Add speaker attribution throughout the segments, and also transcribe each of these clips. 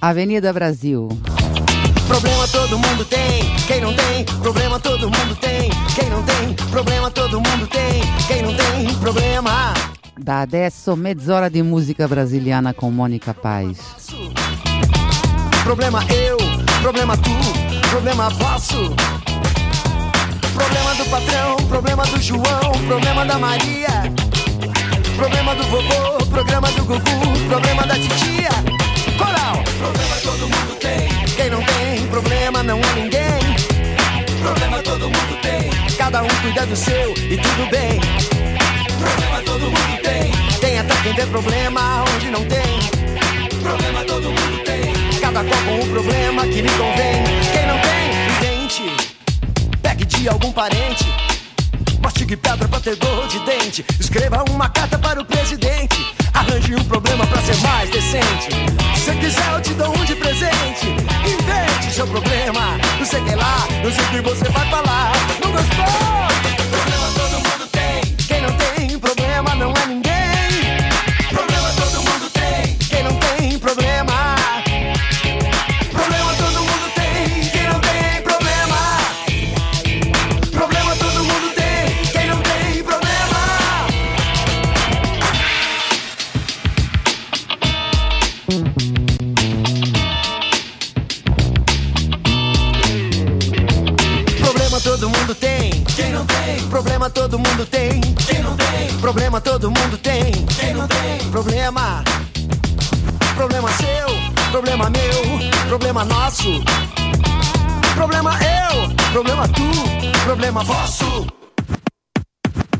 Speaker 1: Avenida Brasil.
Speaker 2: Problema todo mundo tem, quem não tem, problema todo mundo tem, quem não tem, problema todo mundo tem, quem não tem, problema.
Speaker 1: Da adesso mezz'ora di musica brasiliana con Monica Paz.
Speaker 2: Problema eu, problema tu, problema vosso. Problema do patrão, problema do João, problema da Maria. Problema do vovô, problema do Gugu, problema da titia. Problema todo mundo tem. Quem não tem problema não é ninguém. Problema todo mundo tem. Cada um cuida do seu e tudo bem. Problema todo mundo tem. Tem até quem vê problema onde não tem. Problema todo mundo tem. Cada qual com o problema que lhe convém. Quem não tem, invente. Pegue de algum parente. Mastigue pedra pra ter dor de dente. Escreva uma carta para o presidente. Arranje um problema pra ser mais decente. Se quiser, eu te dou um de presente. Invente seu problema. Não sei que lá, não sei o que você vai falar. Não gostou? Tem? Problema todo mundo tem. Quem não tem? Problema todo mundo tem. Quem não tem? Problema. Problema seu, problema meu, problema nosso. Problema eu, problema tu, problema vosso.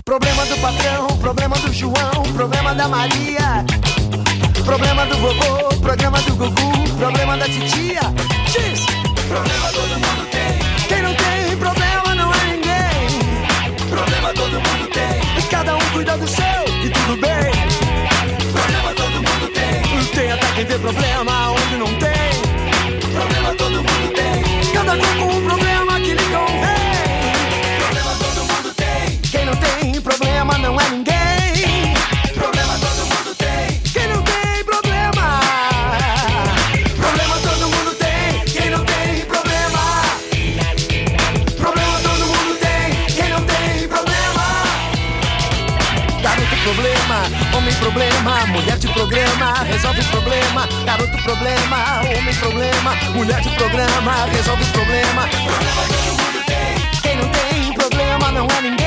Speaker 2: Problema do patrão, problema do João, problema da Maria. Problema do vovô, problema do Gugu, problema da titia. Diz! Problema todo mundo do seu e tudo bem. Problema todo mundo tem. Tem até quem vê problema mulher de programa, resolve problema. Garoto problema, homem problema, mulher de programa, resolve problema. Problema. Quem não tem problema não é ninguém.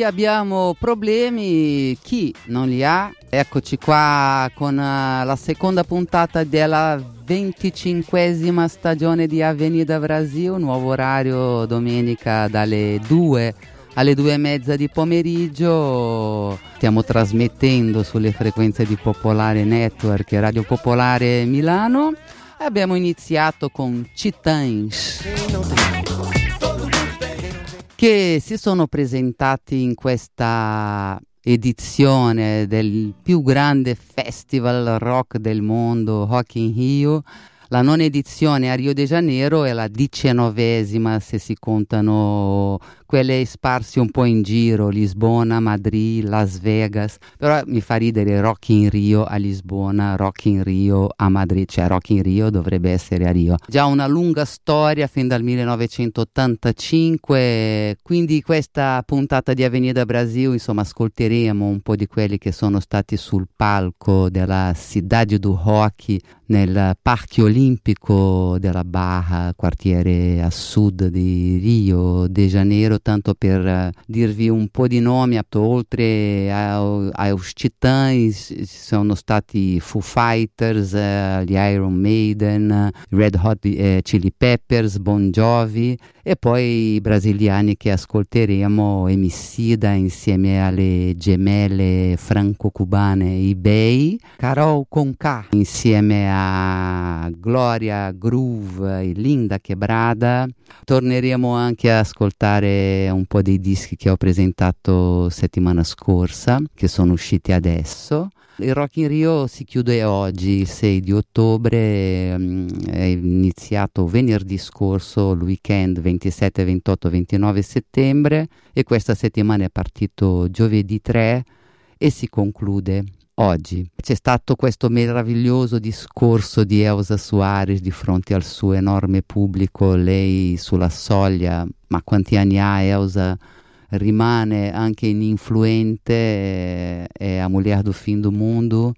Speaker 1: Tutti abbiamo problemi, chi non li ha? Eccoci qua con eh, la seconda puntata della 25esima stagione di Avenida Brasil, nuovo orario domenica dalle 2 alle 2 e mezza di pomeriggio. Stiamo trasmettendo sulle frequenze di Popolare Network e Radio Popolare Milano. Abbiamo iniziato con Titãs. Che si sono presentati in questa edizione del più grande festival rock del mondo, Rock in Rio. La nona edizione a Rio de Janeiro è la diciannovesima se si contano quelle sparse un po' in giro, Lisbona, Madrid, Las Vegas, però mi fa ridere Rock in Rio a Lisbona, Rock in Rio a Madrid, cioè Rock in Rio dovrebbe essere a Rio. Già una lunga storia fin dal 1985, quindi questa puntata di Avenida Brasil, insomma, ascolteremo un po' di quelli che sono stati sul palco della Cidade do Rock nel Parque Olimpico della Barra, quartiere a sud di Rio de Janeiro, tanto per eh, dirvi un po' di nomi, oltre aos Titãs sono stati Foo Fighters, eh, gli Iron Maiden, Red Hot eh, Chili Peppers, Bon Jovi e poi i brasiliani che ascolteremo Emicida insieme alle gemelle franco-cubane eBay, Carol Conká insieme a Gloria Groove e Linda Quebrada. Torneremo anche a ascoltare un po' dei dischi che ho presentato settimana scorsa, che sono usciti adesso. Il Rock in Rio si chiude oggi, il 6 di ottobre, mm, è iniziato venerdì scorso, il weekend 27, 28, 29 settembre e questa settimana è partito giovedì 3 e si conclude oggi. C'è stato questo meraviglioso discorso di Elsa Suarez di fronte al suo enorme pubblico, lei sulla soglia, ma quanti anni ha Elsa? rimane anche ininfluente, è, è a mulher do fim do mundo,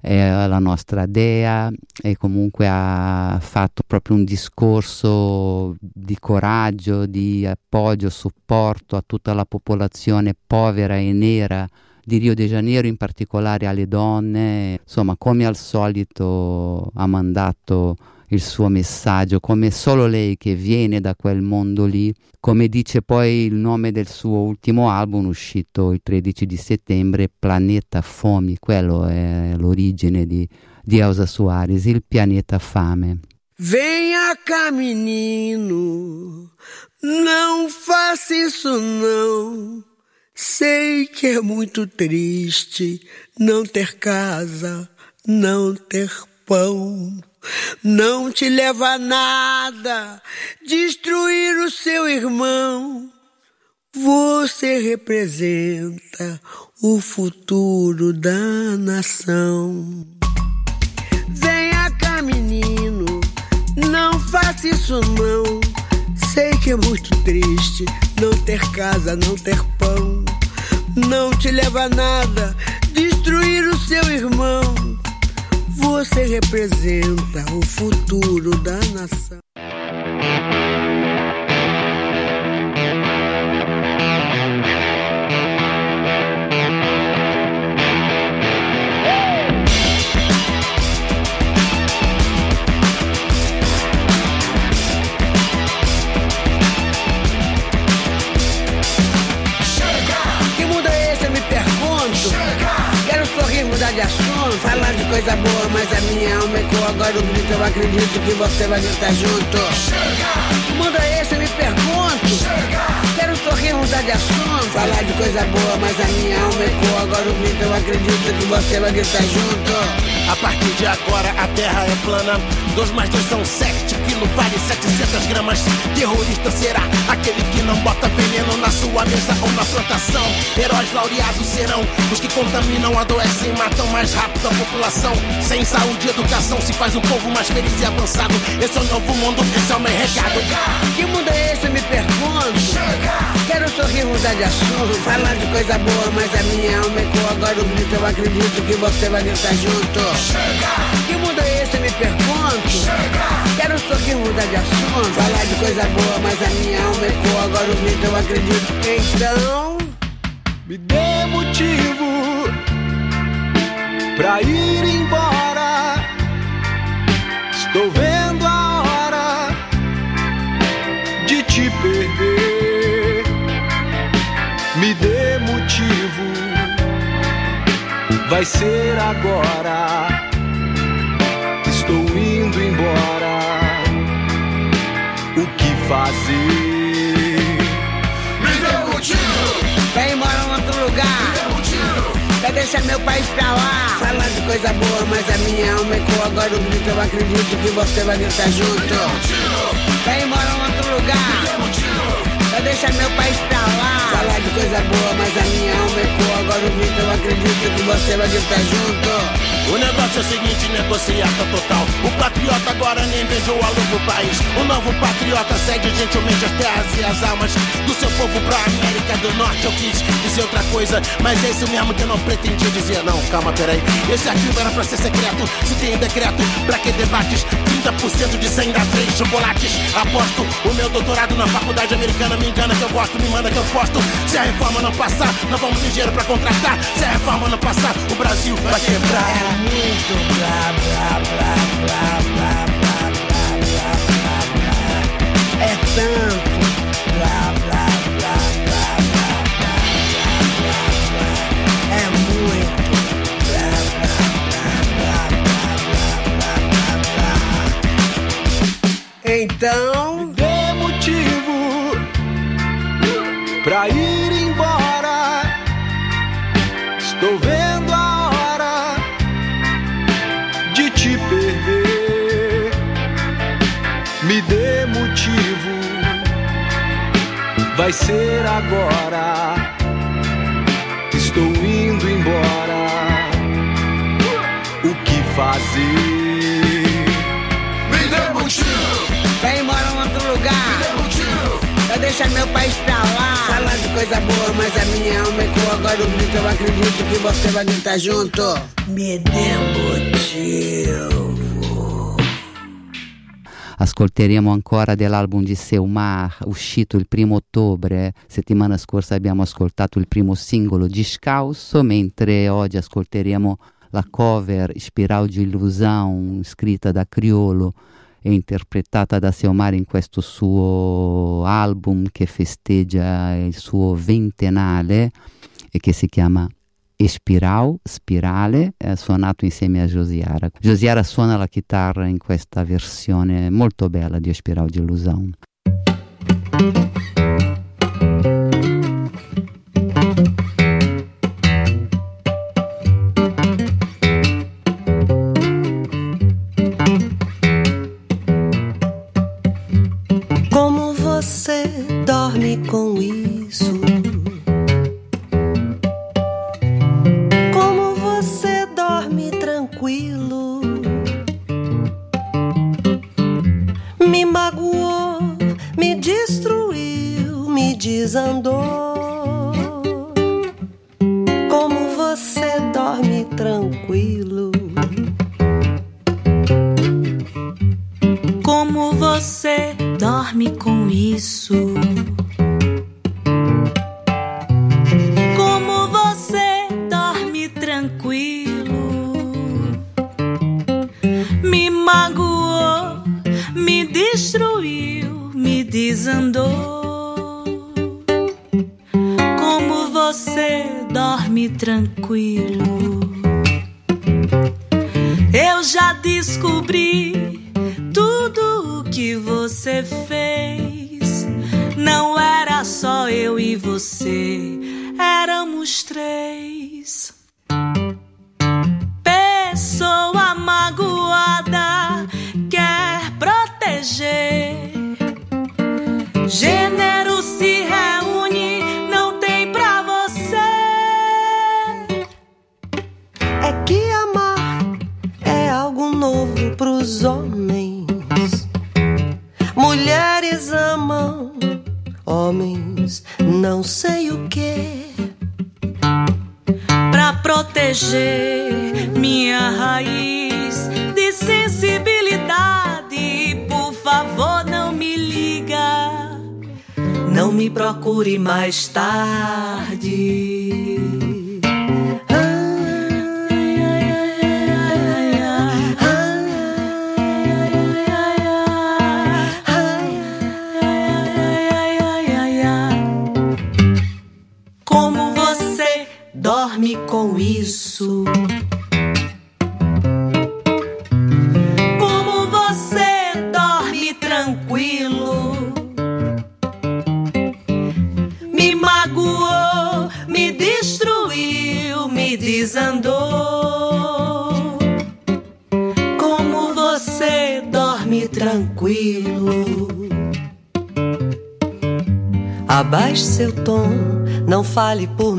Speaker 1: è la nostra dea e comunque ha fatto proprio un discorso di coraggio, di appoggio, supporto a tutta la popolazione povera e nera di Rio de Janeiro, in particolare alle donne. Insomma, come al solito ha mandato il suo messaggio, come solo lei che viene da quel mondo lì, come dice poi il nome del suo ultimo album uscito il 13 di settembre, Planeta Fomi, quello è l'origine di, di Elsa Soares, il pianeta fame.
Speaker 3: Venha cá, menino, não faça isso não. Sei que é muito triste não ter casa, não ter pão. Não te leva a nada destruir o seu irmão. Você representa o futuro da nação. Venha cá, menino, não faça isso não. Sei que é muito triste não ter casa, não ter pão. Não te leva a nada destruir o seu irmão. Você representa o futuro da nação. Falar de coisa boa, mas a minha alma ecoa agora o grito. Eu acredito que você vai gritar junto. Chega! Mundo é esse? Eu me pergunto. Chega! Quero sorrir, mudar de assunto, falar de coisa boa, mas a minha alma ecoa agora o grito. Eu acredito que você vai gritar junto.
Speaker 4: A partir de agora a terra é plana. Dois mais dois são sete, quilo vale 700 gramas. Terrorista será aquele que não bota veneno na sua mesa ou na plantação. Heróis laureados serão os que contaminam, adoecem, matam mais rápido a população. Sem saúde e educação se faz um povo mais feliz e avançado. Esse é o novo mundo, esse é o meu recado.
Speaker 3: Que mundo é esse, eu me pergunto? Chega! Quero sorrir, mudar de assunto, falar de coisa boa, mas a minha alma ecoa agora o grito. Eu acredito que você vai gritar junto. Chega! Que mundo é esse, eu me pergunto? Chega! Quero sorrir, mudar de assunto, falar de coisa boa, mas a minha alma ecoa agora o grito. Eu acredito. Então.
Speaker 5: Me dê motivo pra ir embora. Estou vendo vai ser agora. Estou indo embora. O que fazer?
Speaker 3: Me dê motivo. Vai embora em outro lugar. Vai deixar meu país pra lá. Falar de coisa boa, mas a minha alma ecoa agora o grito. Eu acredito que você vai gritar junto. Vai embora em outro lugar. Vai deixar meu país pra lá. Falar de coisa boa, mas a minha alma ecoa agora o grito. Eu acredito que você vai gritar junto.
Speaker 4: O negócio é o seguinte, negociata total. O patriota agora nem vendeu o aluno pro país. O novo patriota segue gentilmente as terras e as almas do seu povo pra América do Norte. Eu quis dizer outra coisa, mas é isso mesmo que eu não pretendia dizer. Não, calma, peraí. Esse arquivo era pra ser secreto. Se tem decreto, pra que debates? 30% de 100 dá 3 chocolates. Aposto o meu doutorado na faculdade americana. Me engana que eu gosto, me manda que eu posto. Se a reforma não passar, não vamos ter dinheiro pra contratar. Se a reforma não passar, o Brasil vai quebrar.
Speaker 3: Muito blá blá blá blá blá blá blá blá blá blá. É tanto
Speaker 5: vai ser agora. Estou indo embora. O que fazer?
Speaker 2: Me dê motivo,
Speaker 3: Vai embora em outro lugar. Vai deixar meu país pra lá. Falando de coisa boa, mas a minha alma ecoa agora o grito. Eu acredito que você vai gritar junto. Me dê motivo.
Speaker 1: Ascolteremo ancora dell'album di Seumar, uscito il primo ottobre. Settimana scorsa abbiamo ascoltato il primo singolo Descalço, mentre oggi ascolteremo la cover Spiral de Ilusão, scritta da Criolo e interpretata da Seumar in questo suo album che festeggia il suo ventennale e che si chiama Espiral, Spirale, eh, suonato insieme a Josiara. Josiara suona la chitarra in questa versione molto bella di Espiral de Ilusão.
Speaker 6: Magoou, me destruiu, me desandou.
Speaker 7: Tarde.
Speaker 6: Fale por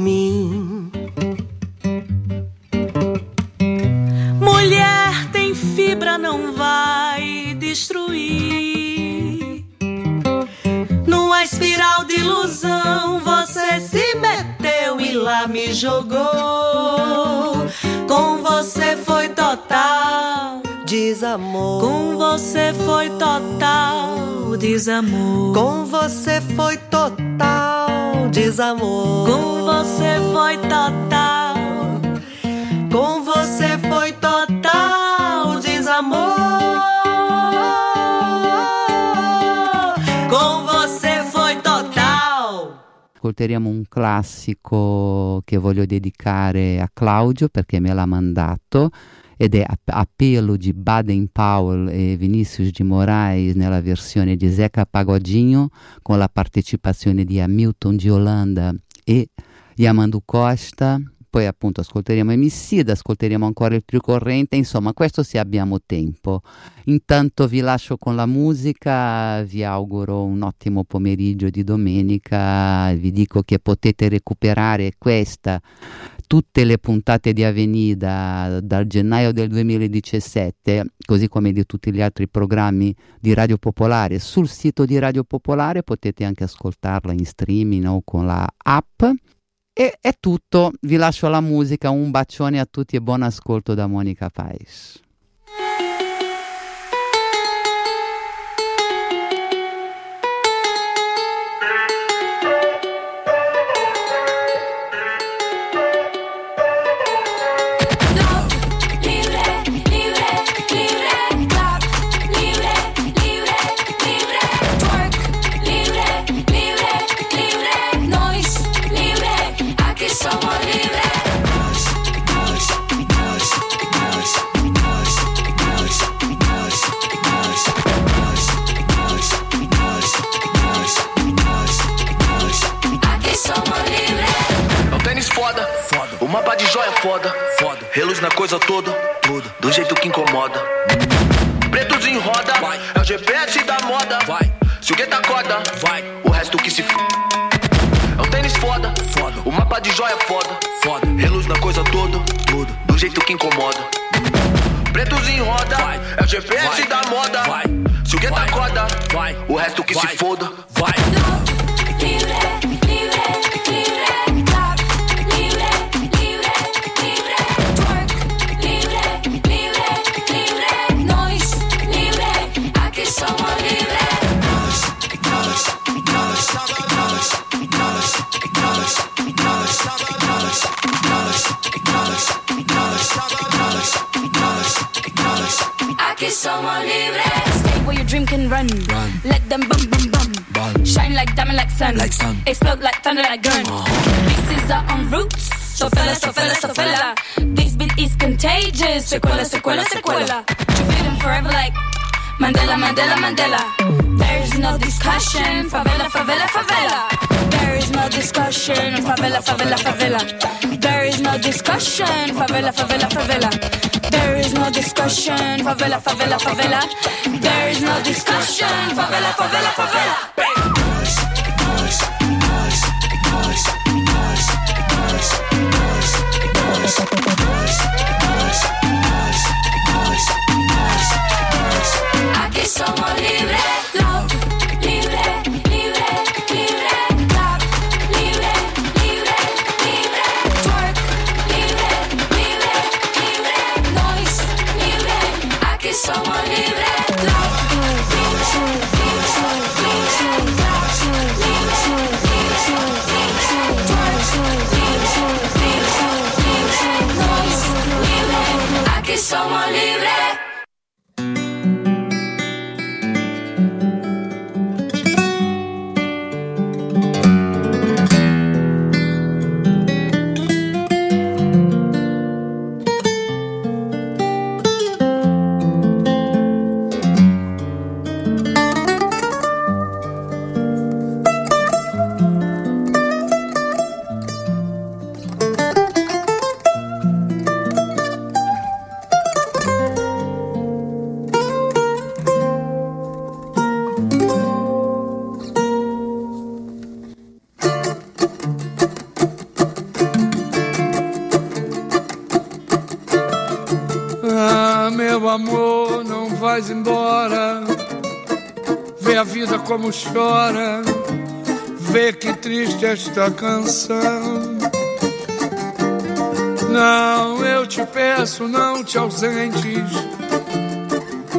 Speaker 1: Ascolteremo un classico che voglio dedicare a Claudio perché me l'ha mandato ed è App- Appello di Baden Powell e Vinicius de Moraes nella versione di Zeca Pagodinho con la partecipazione di Hamilton de Holanda e Yamandu Costa poi appunto ascolteremo Emicida, ascolteremo ancora il più corrente, insomma questo se abbiamo tempo. Intanto vi lascio con la musica, vi auguro un ottimo pomeriggio di domenica, vi dico che potete recuperare questa tutte le puntate di Avenida dal gennaio del 2017, così come di tutti gli altri programmi di Radio Popolare, sul sito di Radio Popolare potete anche ascoltarla in streaming o con la app. E è tutto, vi lascio la musica, un bacione a tutti e buon ascolto da Monica Pais.
Speaker 8: Foda, foda. Reluz na coisa toda, toda. Do jeito que incomoda. Pretos em roda, vai. é o GPS da moda. Vai. Se o gueta acorda, vai. O resto que se f. É o tênis foda, foda. O mapa de joia foda, foda. Reluz na coisa toda, toda. Do jeito que incomoda. Pretos em roda, vai. é o GPS vai. da moda. Vai. Se o gueta acorda, vai. O resto que se foda, vai.
Speaker 9: Can run. run. Let them bum bum bum. bum. Shine like diamond like sun. like sun. Explode like thunder like gun. Uh-huh. This is our own roots. So fella, so fella, so fella. This beat is contagious. Sequela, sequela, sequela. You feel them forever like Mandela, Mandela, Mandela. There is no discussion. Favela, favela, favela. There is no discussion. Favela, favela, favela. There discussion. Favela, favela, favela. There is no discussion. Favela, favela, favela. There is no discussion. Favela, favela, favela. Aquí somos libres.
Speaker 10: Chora, vê que triste esta canção. Não, eu te peço, não te ausentes,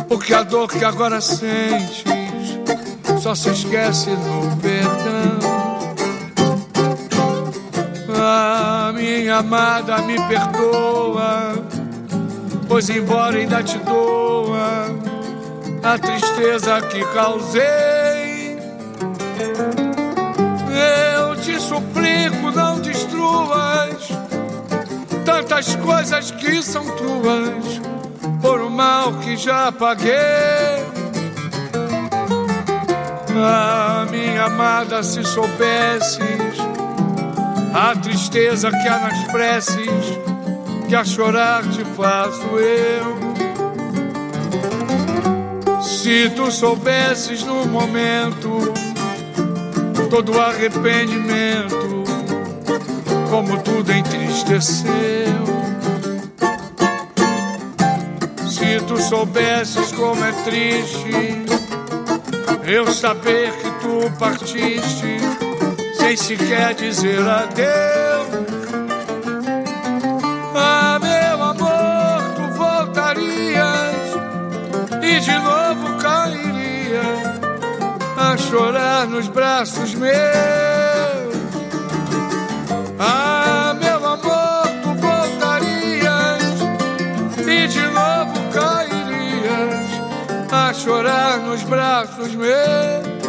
Speaker 10: porque a dor que agora sentes só se esquece no perdão. Ah, minha amada, me perdoa, pois embora ainda te doa a tristeza que causei. Eu te suplico, não destruas tantas coisas que são tuas por o mal que já paguei. Ah, minha amada, se soubesses A tristeza que há nas preces, que a chorar te faço eu. Se tu soubesses no momento todo arrependimento, como tudo entristeceu. Se tu soubesses como é triste eu saber que tu partiste sem sequer dizer adeus. Ah, meu amor, tu voltarias e de novo chorar nos braços meus. Ah, meu amor, tu voltarias e de novo cairias a chorar nos braços meus.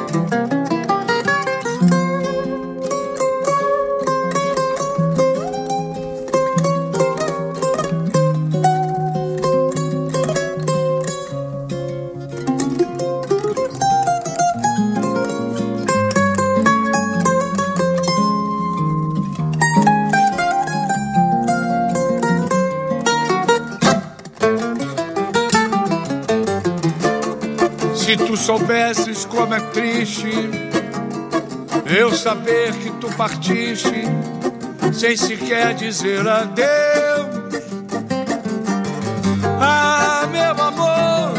Speaker 10: Soubesses como é triste eu saber que tu partiste sem sequer dizer adeus. Ah, meu amor,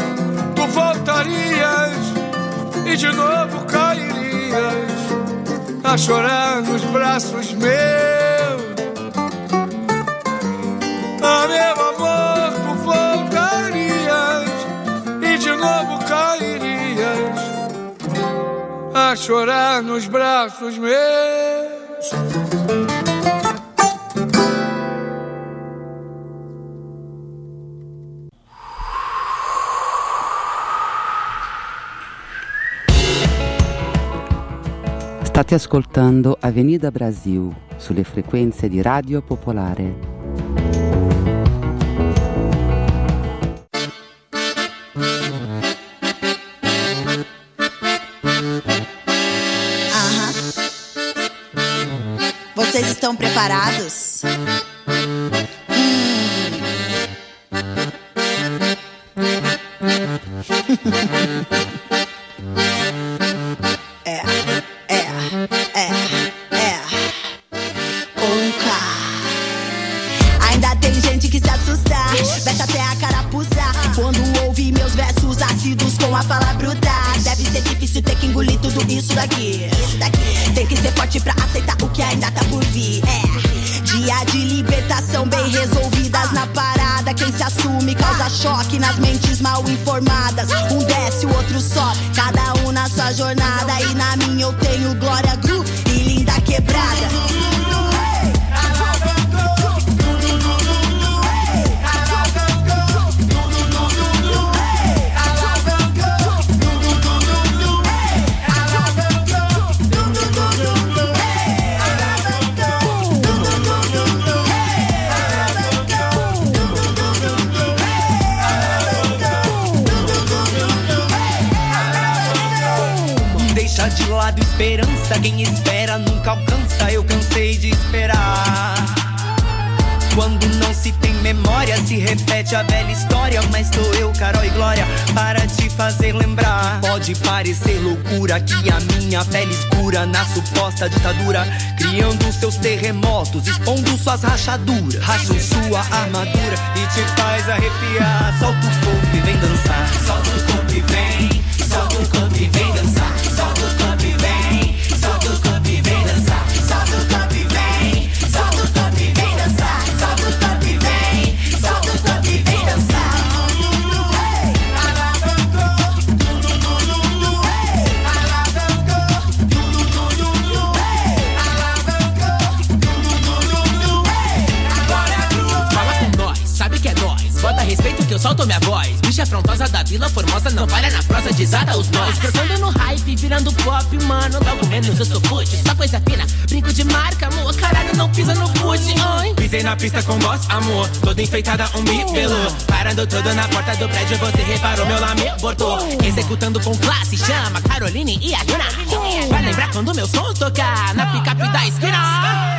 Speaker 10: tu voltarias e de novo cairias a chorar nos braços meus. Chorar nos braços meus.
Speaker 1: State ascoltando Avenida Brasil sulle frequenze di Radio Popolare.
Speaker 11: Aham. Estão preparados? Eu
Speaker 12: cansei de esperar. Quando não se tem memória, se repete a velha história. Mas sou eu, Carol e Glória, para te fazer lembrar. Pode parecer loucura que a minha pele escura na suposta ditadura, criando seus terremotos, expondo suas rachaduras. Racham sua armadura e te faz arrepiar. Solta o corpo e vem dançar. Solta o corpo e vem. Solta o corpo e vem dançar.
Speaker 13: Solto minha voz. Bicha afrontosa da Vila Formosa, não falha na prosa, desata os nós. Trocando no hype, virando pop, mano. Logo menos eu sou foot. Só coisa fina, brinco de marca, amor. Caralho, não pisa no boot, oi.
Speaker 12: Pisei na pista com boss, amor. Toda enfeitada, um bibelô. Parando tudo na porta do prédio, você reparou meu lame, botou.
Speaker 13: Executando com classe, chama Caroline e a Luna. Vai lembrar quando meu som tocar na picape da esquina.